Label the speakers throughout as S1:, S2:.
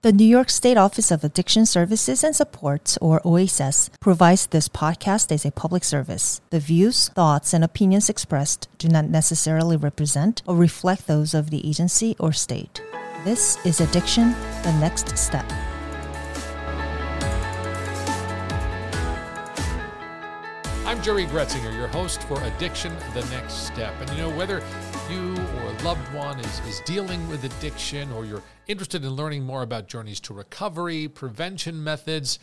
S1: The New York State Office of Addiction Services and Supports, or OASAS, provides this podcast as a public service. The views, thoughts, and opinions expressed do not necessarily represent or reflect those of the agency or state. This is Addiction, the Next Step.
S2: I'm Jerry Gretzinger, your host for Addiction, the Next Step. And you know, whether you or a loved one is, is dealing with addiction or you're interested in learning more about journeys to recovery, prevention methods,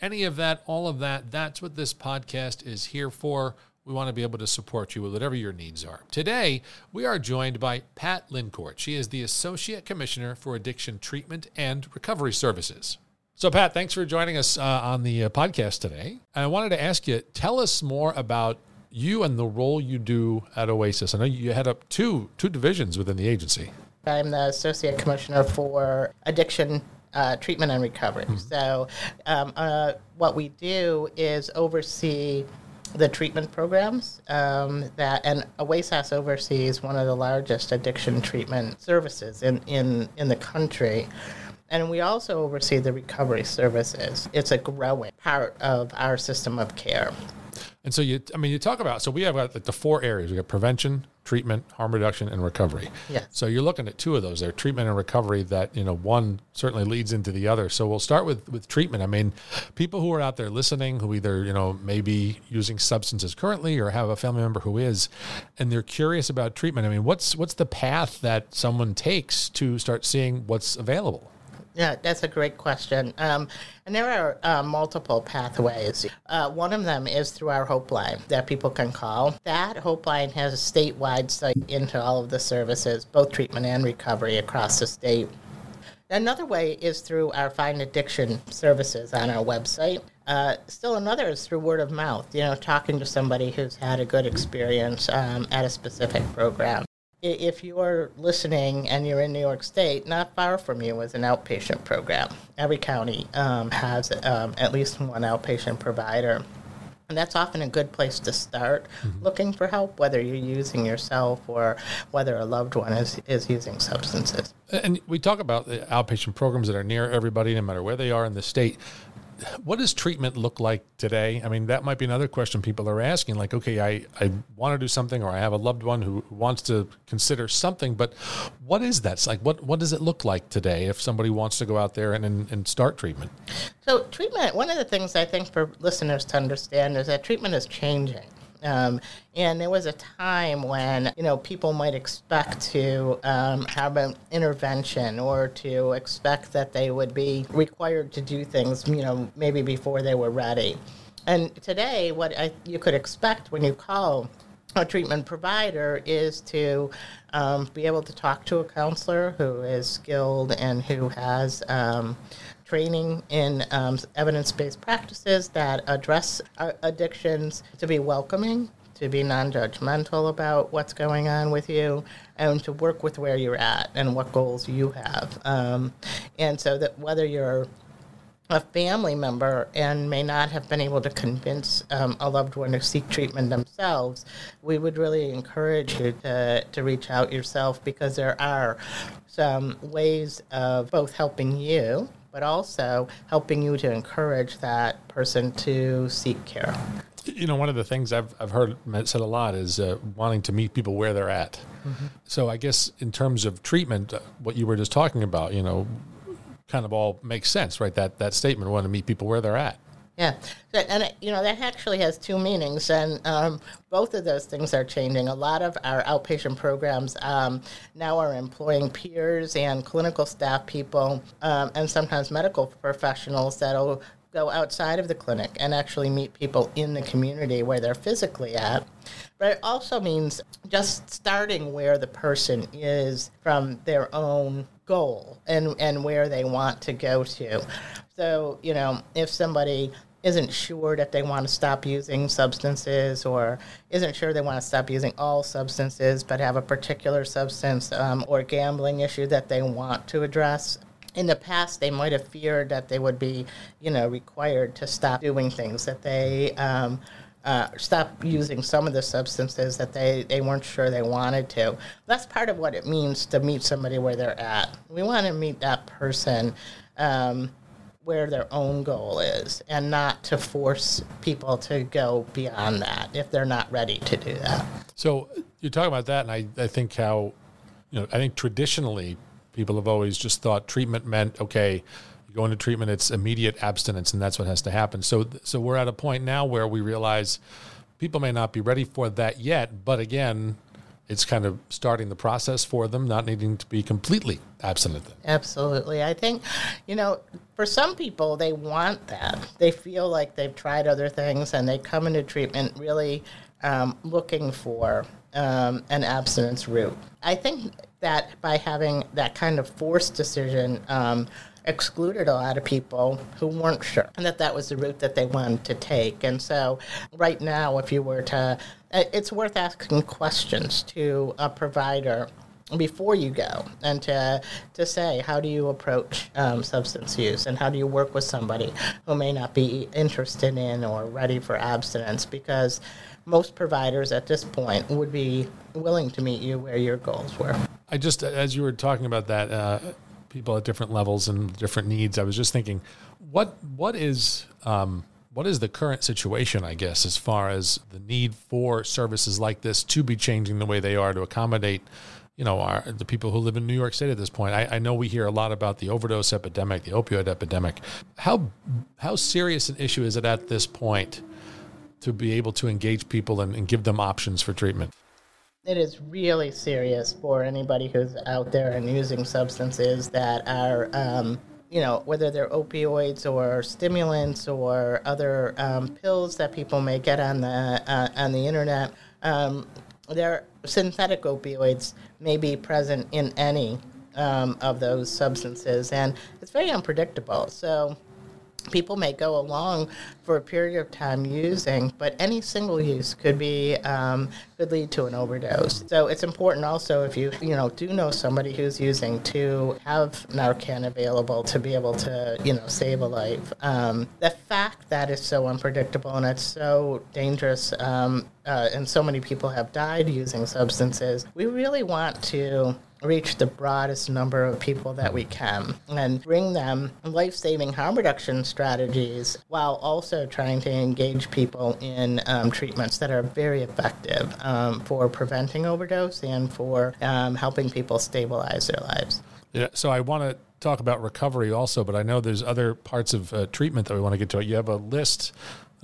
S2: any of that, all of that, that's what this podcast is here for. We want to be able to support you with whatever your needs are. Today, we are joined by Pat Lincourt. She is the Associate Commissioner for Addiction Treatment and Recovery Services. So, Pat, thanks for joining us uh, on the uh, podcast today. I wanted to ask you, tell us more about you and the role you do at OASAS. I know you head up two two divisions within the agency.
S3: I'm the associate commissioner for addiction uh, treatment and recovery. Mm-hmm. So, um, uh, what we do is oversee the treatment programs um, that, and OASAS oversees one of the largest addiction treatment services in, in, in the country. And we also oversee the recovery services. It's a growing part of our system of care.
S2: And so you, I mean, you talk about, so we have like the four areas. We got prevention, treatment, harm reduction, and recovery.
S3: Yeah.
S2: So you're looking at two of those there, treatment and recovery that, you know, one certainly leads into the other. So we'll start with, with treatment. I mean, people who are out there listening who either, you know, maybe using substances currently or have a family member who is, and they're curious about treatment. I mean, what's, what's the path that someone takes to start seeing what's available?
S3: Yeah, that's a great question. Um, and there are uh, multiple pathways. Uh, one of them is through our Hope Line that people can call. That Hope Line has a statewide site into all of the services, both treatment and recovery across the state. Another way is through our Find Addiction services on our website. Uh, still another is through word of mouth, you know, talking to somebody who's had a good experience um, at a specific program if you're listening and you're in New York State, not far from you is an outpatient program. Every county um, has um, at least one outpatient provider. And that's often a good place to start mm-hmm. looking for help, whether you're using yourself or whether a loved one is, is using substances.
S2: And we talk about the outpatient programs that are near everybody, no matter where they are in the state what does treatment look like today? I mean, that might be another question people are asking. Like, okay, I, I want to do something, or I have a loved one who wants to consider something, but what is that? It's like, what what does it look like today if somebody wants to go out there and, and, and start treatment?
S3: So, treatment. One of the things I think for listeners to understand is that treatment is changing. Um, and there was a time when you know people might expect to um, have an intervention or to expect that they would be required to do things, you know, maybe before they were ready. And today, what I, you could expect when you call a treatment provider is to um, be able to talk to a counselor who is skilled and who has um, training in um, evidence based practices that address uh, addictions, to be welcoming, to be non judgmental about what's going on with you, and to work with where you're at and what goals you have. Um, and so that whether you're a family member and may not have been able to convince um, a loved one to seek treatment themselves, we would really encourage you to, to reach out yourself because there are some ways of both helping you but also helping you to encourage that person to seek care.
S2: You know, one of the things I've, I've heard said a lot is uh, wanting to meet people where they're at. Mm-hmm. So I guess in terms of treatment, uh, what you were just talking about, you know, kind of all makes sense, right? That that statement, want to meet people where they're at.
S3: Yeah, and you know that actually has two meanings, and um, both of those things are changing. A lot of our outpatient programs um, now are employing peers and clinical staff people, um, and sometimes medical professionals that'll go outside of the clinic and actually meet people in the community where they're physically at. But it also means just starting where the person is from their own goal and, and where they want to go to. So, you know, if somebody isn't sure that they want to stop using substances or isn't sure they want to stop using all substances but have a particular substance um, or gambling issue that they want to address in the past they might have feared that they would be you know required to stop doing things that they um, uh, stop using some of the substances that they, they weren't sure they wanted to. That's part of what it means to meet somebody where they're at. We want to meet that person um, where their own goal is and not to force people to go beyond that if they're not ready to do that.
S2: So you're talking about that, and I, I think how, you know, I think traditionally people have always just thought treatment meant, okay, you go into treatment, it's immediate abstinence, and that's what has to happen. So, so we're at a point now where we realize people may not be ready for that yet, but again, it's kind of starting the process for them, not needing to be completely abstinent.
S3: Absolutely. I think, you know, for some people, they want that. They feel like they've tried other things and they come into treatment really um, looking for um, an abstinence route. I think that by having that kind of forced decision, um, excluded a lot of people who weren't sure and that that was the route that they wanted to take. And so, right now, if you were to, it's worth asking questions to a provider before you go and to, to say how do you approach um, substance use and how do you work with somebody who may not be interested in or ready for abstinence because most providers at this point would be willing to meet you where your goals were
S2: i just as you were talking about that uh, people at different levels and different needs. I was just thinking, what what is um, what is the current situation? I guess as far as the need for services like this to be changing the way they are to accommodate, you know, our, the people who live in New York State at this point. I, I know we hear a lot about the overdose epidemic, the opioid epidemic. How how serious an issue is it at this point to be able to engage people and, and give them options for treatment?
S3: it is really serious for anybody who's out there and using substances that are, um, you know, whether they're opioids or stimulants or other um, pills that people may get on the uh, on the internet. Um, their synthetic opioids may be present in any um, of those substances, and it's very unpredictable. So people may go along for a period of time using, but any single use could be um, could lead to an overdose. So it's important also if you you know do know somebody who's using to have Narcan available to be able to you know save a life. Um, the fact that is so unpredictable and it's so dangerous, um, uh, and so many people have died using substances. We really want to reach the broadest number of people that we can and bring them life saving harm reduction strategies while also trying to engage people in um, treatments that are very effective um, for preventing overdose and for um, helping people stabilize their lives.
S2: Yeah, so I want to talk about recovery also, but I know there's other parts of uh, treatment that we want to get to. You have a list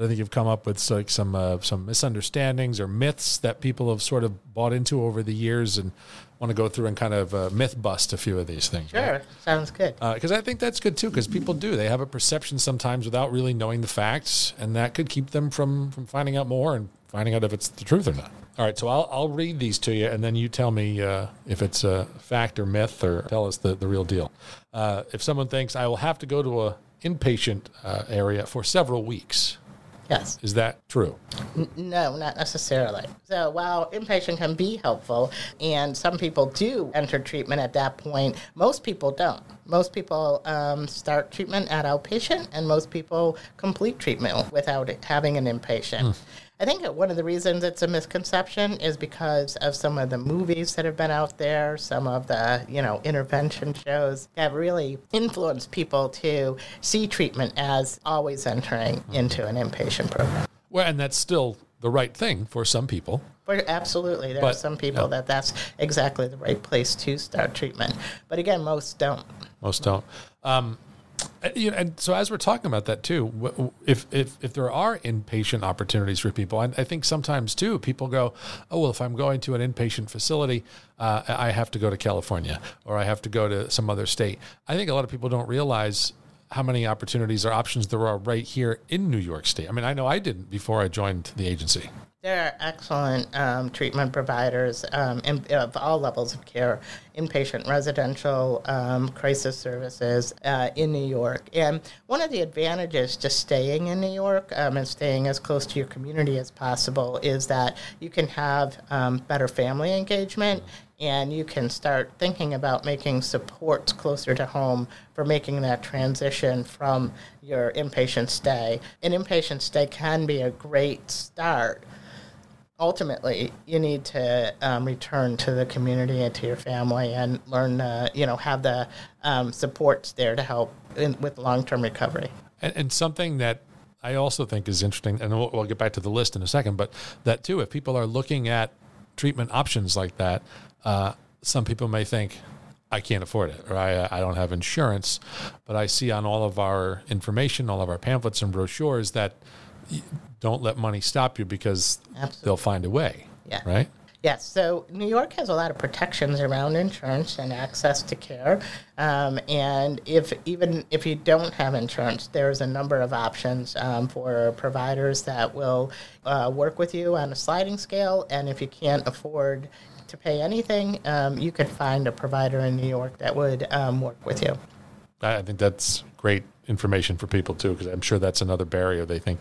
S2: I think you've come up with like some uh, some misunderstandings or myths that people have sort of bought into over the years, and want to go through and kind of uh, myth bust a few of these things.
S3: Sure, right? sounds good.
S2: Because uh, I think that's good too. Because people do they have a perception sometimes without really knowing the facts, and that could keep them from from finding out more and finding out if it's the truth or not. All right, so I'll I'll read these to you, and then you tell me uh, if it's a fact or myth, or tell us the the real deal. Uh, if someone thinks I will have to go to a inpatient uh, area for several weeks
S3: Yes.
S2: Is that true?
S3: No, not necessarily. So while inpatient can be helpful, and some people do enter treatment at that point, most people don't. Most people um, start treatment at outpatient, and most people complete treatment without having an inpatient. Mm. I think one of the reasons it's a misconception is because of some of the movies that have been out there, some of the, you know, intervention shows have really influenced people to see treatment as always entering into an inpatient program.
S2: Well, and that's still the right thing for some people.
S3: For, absolutely. There but, are some people yeah. that that's exactly the right place to start treatment. But again, most don't.
S2: Most don't. Um, you know, and so as we're talking about that too, if if if there are inpatient opportunities for people, and I think sometimes too, people go, oh well, if I'm going to an inpatient facility, uh, I have to go to California or I have to go to some other state. I think a lot of people don't realize how many opportunities or options there are right here in New York State. I mean, I know I didn't before I joined the agency.
S3: There are excellent um, treatment providers um, in, of all levels of care inpatient residential um, crisis services uh, in New York. And one of the advantages to staying in New York um, and staying as close to your community as possible is that you can have um, better family engagement and you can start thinking about making supports closer to home for making that transition from your inpatient stay. An inpatient stay can be a great start. Ultimately, you need to um, return to the community and to your family and learn, uh, you know, have the um, supports there to help in, with long term recovery.
S2: And, and something that I also think is interesting, and we'll, we'll get back to the list in a second, but that too, if people are looking at treatment options like that, uh, some people may think, I can't afford it, or I, I don't have insurance. But I see on all of our information, all of our pamphlets and brochures that don't let money stop you because
S3: Absolutely.
S2: they'll find a way.
S3: Yeah.
S2: Right?
S3: Yes, so New York has a lot of protections around insurance and access to care. Um, and if even if you don't have insurance, there's a number of options um, for providers that will uh, work with you on a sliding scale. And if you can't afford to pay anything, um, you could find a provider in New York that would um, work with you.
S2: I think that's great information for people too, because I'm sure that's another barrier they think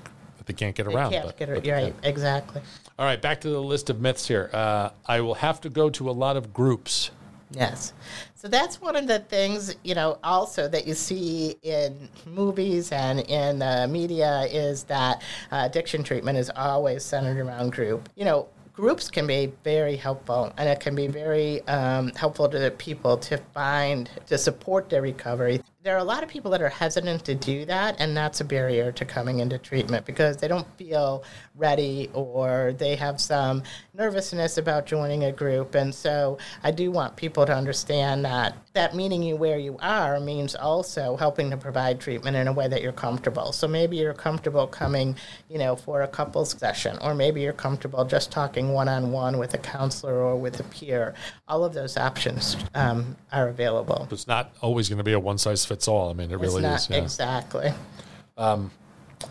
S2: they can't get around.
S3: Can't
S2: but-
S3: get
S2: but-
S3: right, exactly.
S2: All right, back to the list of myths here. Uh, I will have to go to a lot of groups.
S3: Yes. So that's one of the things, you know, also that you see in movies and in the media is that uh, addiction treatment is always centered around group. You know, groups can be very helpful and it can be very um, helpful to the people to find, to support their recovery. There are a lot of people that are hesitant to do that, and that's a barrier to coming into treatment because they don't feel ready or they have some nervousness about joining a group. And so I do want people to understand that that meeting you where you are means also helping to provide treatment in a way that you're comfortable. So maybe you're comfortable coming, you know, for a couples session, or maybe you're comfortable just talking one on one with a counselor or with a peer. All of those options um, are available.
S2: It's not always going to be a one size fits all. I mean, it
S3: It's
S2: really
S3: not
S2: is. yeah.
S3: exactly.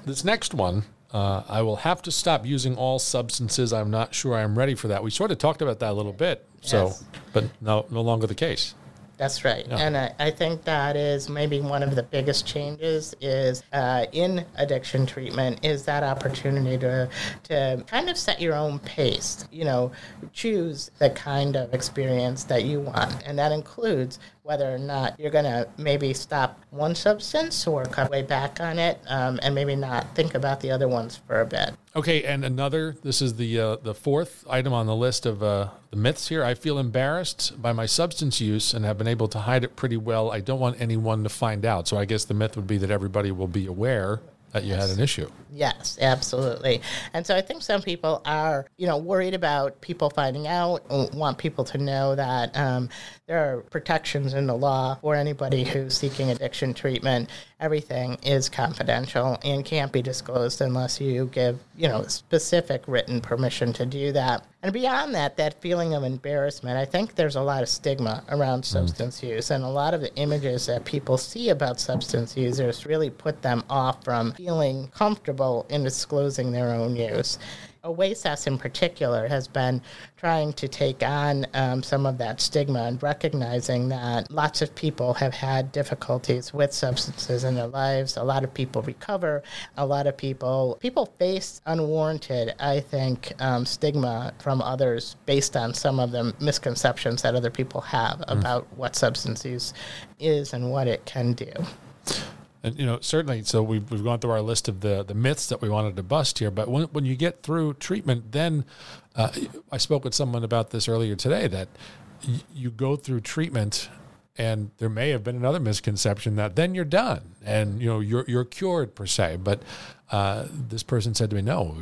S2: This next one, uh, I will have to stop using all substances. I'm not sure I'm ready for that. We sort of talked about that a little bit. So,
S3: Yes.
S2: but no, no longer the case.
S3: That's right, and I, I think that is maybe one of the biggest changes is uh, in addiction treatment is that opportunity to to kind of set your own pace. You know, choose the kind of experience that you want, and that includes whether or not you're going to maybe stop one substance or cut way back on it, um, and maybe not think about the other ones for a bit.
S2: Okay, and another. This is the uh, the fourth item on the list of uh, the myths here. I feel embarrassed by my substance use and have been able to hide it pretty well. I don't want anyone to find out. So I guess the myth would be that everybody will be aware that you had an issue.
S3: Yes, absolutely. And so I think some people are, you know, worried about people finding out, want people to know that um, there are protections in the law for anybody who's seeking addiction treatment. Everything is confidential and can't be disclosed unless you give, you know, specific written permission to do that. And beyond that, that feeling of embarrassment, I think there's a lot of stigma around mm. substance use, and a lot of the images that people see about substance users really put them off from feeling comfortable in disclosing their own use. OASAS in particular has been trying to take on um, some of that stigma and recognizing that lots of people have had difficulties with substances in their lives. A lot of people recover. A lot of people people face unwarranted, I think, um, stigma from others based on some of the misconceptions that other people have about what substance use is and what it can do.
S2: And you know, certainly. So we've we've gone through our list of the the myths that we wanted to bust here. But when when you get through treatment, then uh, I spoke with someone about this earlier today that y- you go through treatment. And there may have been another misconception that then you're done and you know you're you're cured per se. But uh, this person said to me, no,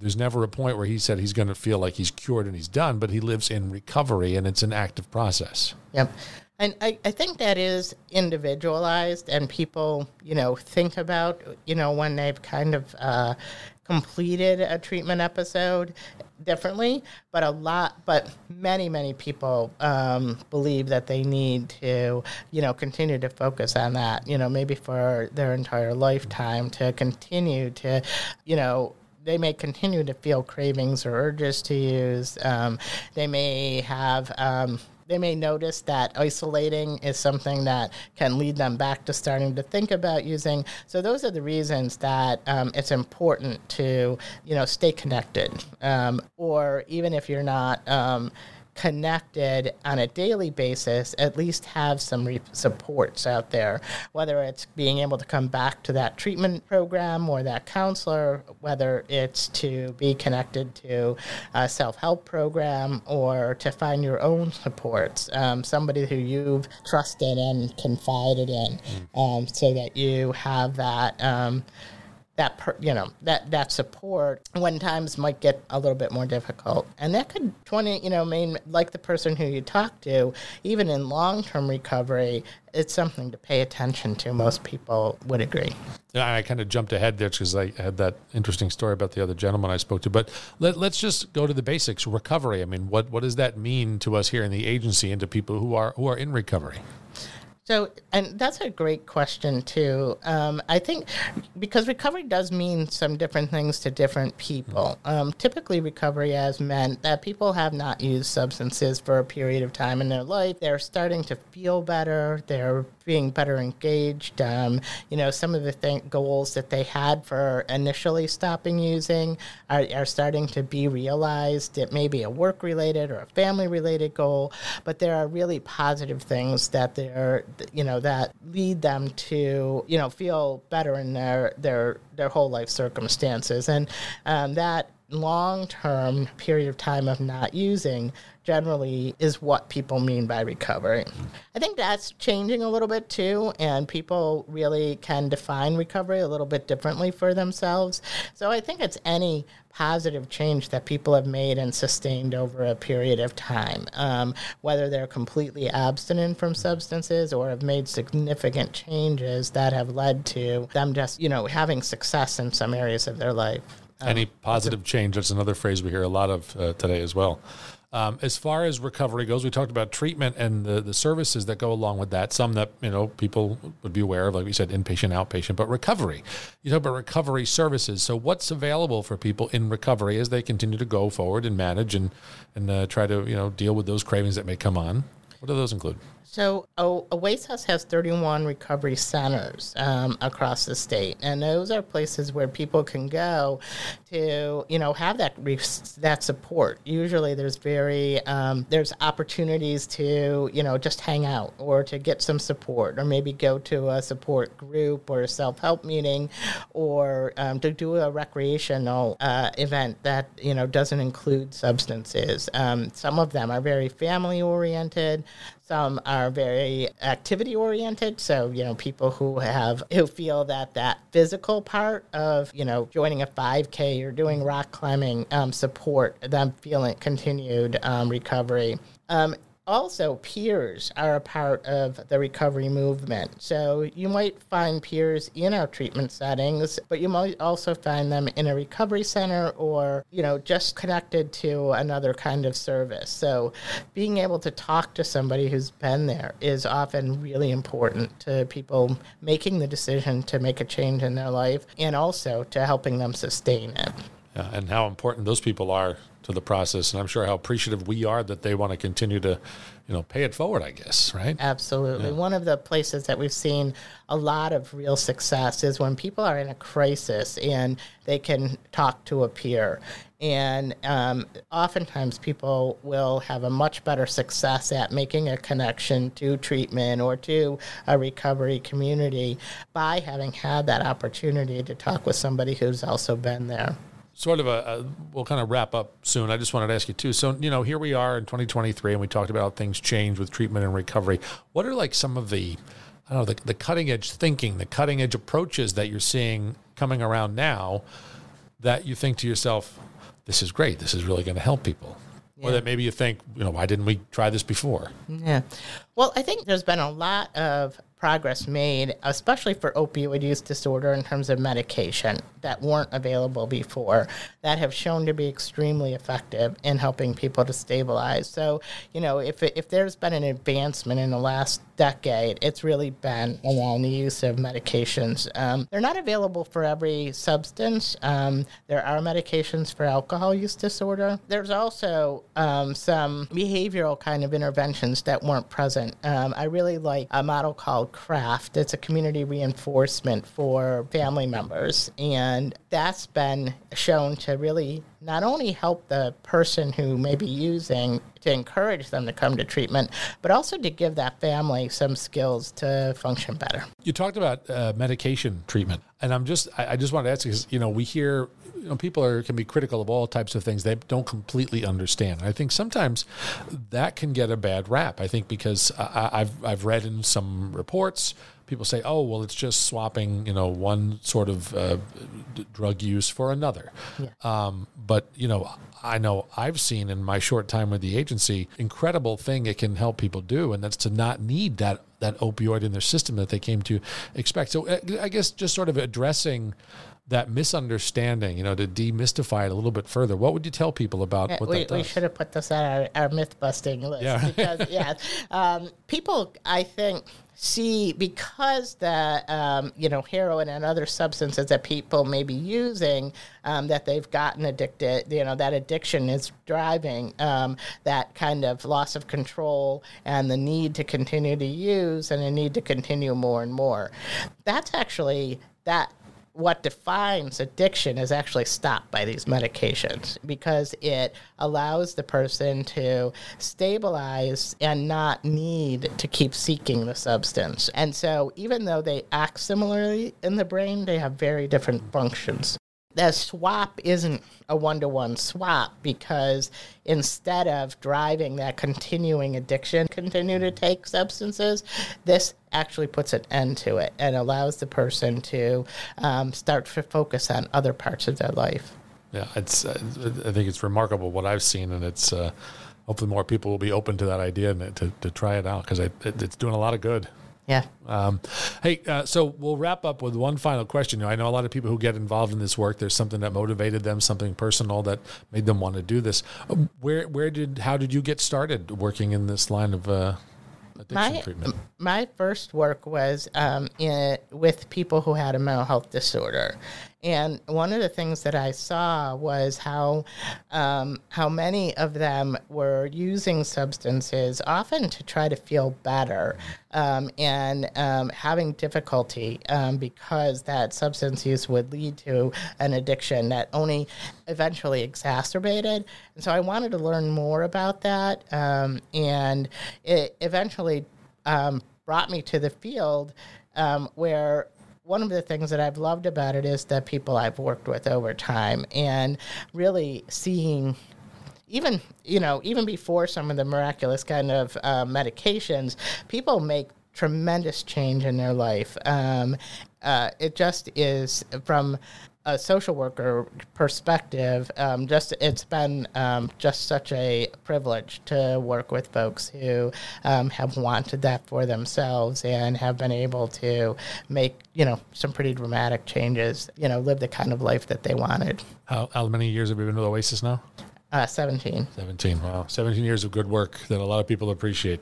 S2: there's never a point where he said he's going to feel like he's cured and he's done, but he lives in recovery and it's an active process.
S3: Yep. And I, I think that is individualized, and people, you know, think about, you know, when they've kind of uh, completed a treatment episode differently. But a lot, but many, many people um, believe that they need to, you know, continue to focus on that, you know, maybe for their entire lifetime to continue to, you know, they may continue to feel cravings or urges to use. Um, they may have um, they may notice that isolating is something that can lead them back to starting to think about using. So those are the reasons that um, it's important to you know stay connected, um, or even if you're not. Um, connected on a daily basis, at least have some re- supports out there, whether it's being able to come back to that treatment program or that counselor, whether it's to be connected to a self help program or to find your own supports, um, somebody who you've trusted and confided in, um, so that you have that. Um, that per, you know that that support when times might get a little bit more difficult and that could 20 you know mean like the person who you talk to even in long-term recovery it's something to pay attention to most people would agree
S2: yeah, I kind of jumped ahead there because I had that interesting story about the other gentleman I spoke to. But let, us just go to the basics. Recovery. I mean, what, what does that mean to us here in the agency and to people who are who are in recovery?
S3: So, and that's a great question too. Um, I think because recovery does mean some different things to different people. Um, typically, recovery has meant that people have not used substances for a period of time in their life. They're starting to feel better. They're being better engaged. Um, you know, some of the th- goals that they had for initially stopping using are, are starting to be realized. It may be a work related or a family related goal, but there are really positive things that they're you know that lead them to you know feel better in their their their whole life circumstances and um, that long term period of time of not using generally is what people mean by recovery. I think that's changing a little bit too, and people really can define recovery a little bit differently for themselves. So I think it's any positive change that people have made and sustained over a period of time, um, whether they're completely abstinent from substances or have made significant changes that have led to them just, you know, having success in some areas of their life.
S2: Um, Any positive change? That's another phrase we hear a lot of uh, today as well. Um, as far as recovery goes, we talked about treatment and the, the services that go along with that. Some that you know people would be aware of, like we said, inpatient, outpatient. But recovery, you talk about recovery services. So what's available for people in recovery as they continue to go forward and manage and and uh, try to you know deal with those cravings that may come on? What do those include?
S3: So, OASAS has 31 recovery centers um, across the state, and those are places where people can go to, you know, have that that support. Usually, there's very um, there's opportunities to, you know, just hang out or to get some support, or maybe go to a support group or a self help meeting, or um, to do a recreational uh, event that you know doesn't include substances. Um, some of them are very family oriented. Some are very activity oriented. So, you know, people who have, who feel that that physical part of, you know, joining a 5K or doing rock climbing um, support them feeling continued um, recovery. Um, also peers are a part of the recovery movement. So you might find peers in our treatment settings, but you might also find them in a recovery center or, you know, just connected to another kind of service. So being able to talk to somebody who's been there is often really important to people making the decision to make a change in their life and also to helping them sustain it.
S2: Yeah, and how important those people are to the process, and I'm sure how appreciative we are that they want to continue to, you know, pay it forward. I guess, right?
S3: Absolutely. Yeah. One of the places that we've seen a lot of real success is when people are in a crisis and they can talk to a peer. And um, oftentimes, people will have a much better success at making a connection to treatment or to a recovery community by having had that opportunity to talk with somebody who's also been there
S2: sort of a, a, we'll kind of wrap up soon. I just wanted to ask you too. So, you know, here we are in 2023 and we talked about how things change with treatment and recovery. What are like some of the, I don't know, the, the cutting edge thinking, the cutting edge approaches that you're seeing coming around now that you think to yourself, this is great. This is really going to help people. Yeah. Or that maybe you think, you know, why didn't we try this before?
S3: Yeah. Well, I think there's been a lot of progress made, especially for opioid use disorder in terms of medication that weren't available before that have shown to be extremely effective in helping people to stabilize. So, you know, if, if there's been an advancement in the last decade, it's really been along the use of medications. Um, they're not available for every substance. Um, there are medications for alcohol use disorder. There's also um, some behavioral kind of interventions that weren't present. Um, I really like a model called CRAFT. It's a community reinforcement for family members, and that's been shown to really not only help the person who may be using to encourage them to come to treatment, but also to give that family some skills to function better.
S2: You talked about uh, medication treatment, and I'm just I, I just wanted to ask you because you know we hear you know, people are can be critical of all types of things they don't completely understand. I think sometimes that can get a bad rap. I think because I, I've I've read in some reports people say, oh, well, it's just swapping, you know, one sort of uh, d- drug use for another. Yeah. Um, but, you know, I know I've seen in my short time with the agency, incredible thing it can help people do, and that's to not need that that opioid in their system that they came to expect. So uh, I guess just sort of addressing that misunderstanding, you know, to demystify it a little bit further, what would you tell people about
S3: yeah,
S2: what
S3: we,
S2: that does?
S3: We should have put this on our, our myth busting list. Yeah. because, yeah, um, people, I think, see because the um, you know heroin and other substances that people may be using um, that they've gotten addicted you know that addiction is driving um, that kind of loss of control and the need to continue to use and the need to continue more and more that's actually that what defines addiction is actually stopped by these medications because it allows the person to stabilize and not need to keep seeking the substance. And so, even though they act similarly in the brain, they have very different functions the swap isn't a one to one swap because instead of driving that continuing addiction, continue to take substances, this actually puts an end to it and allows the person to um, start to focus on other parts of their life.
S2: Yeah, it's. I think it's remarkable what I've seen, and it's. Uh, hopefully, more people will be open to that idea and to, to try it out because it, it's doing a lot of good.
S3: Yeah.
S2: Um, hey, uh, so we'll wrap up with one final question. I know a lot of people who get involved in this work. There's something that motivated them, something personal that made them want to do this. Uh, where, where did, how did you get started working in this line of uh, addiction
S3: my,
S2: treatment?
S3: My first work was um, in, with people who had a mental health disorder, and one of the things that I saw was how um, how many of them were using substances often to try to feel better um, and um, having difficulty um, because that substance use would lead to an addiction that only eventually exacerbated. And so I wanted to learn more about that, um, and it eventually um, brought me to the field where one of the things that I've loved about it is the people I've worked with over time and really seeing even you know even before some of the miraculous kind of uh, medications people make tremendous change in their life. Um, uh, it just is from a social worker perspective, um, just it's been um, just such a privilege to work with folks who um, have wanted that for themselves and have been able to make you know some pretty dramatic changes. You know, live the kind of life that they wanted.
S2: How, how many years have you been with OASAS now?
S3: Uh, 17.
S2: 17. Wow. 17 years of good work that a lot of people appreciate.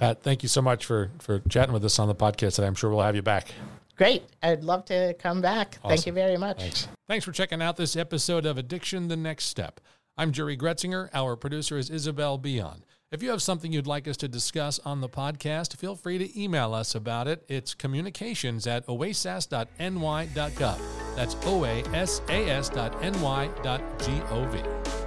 S2: Pat, thank you so much for, for chatting with us on the podcast, and I'm sure we'll have you back.
S3: Great. I'd love to come back. Awesome. Thank you very much.
S2: Thanks. Thanks for checking out this episode of Addiction The Next Step. I'm Jerry Gretzinger. Our producer is Isabel Beyond. If you have something you'd like us to discuss on the podcast, feel free to email us about it. It's communications at oasas.ny.gov. That's O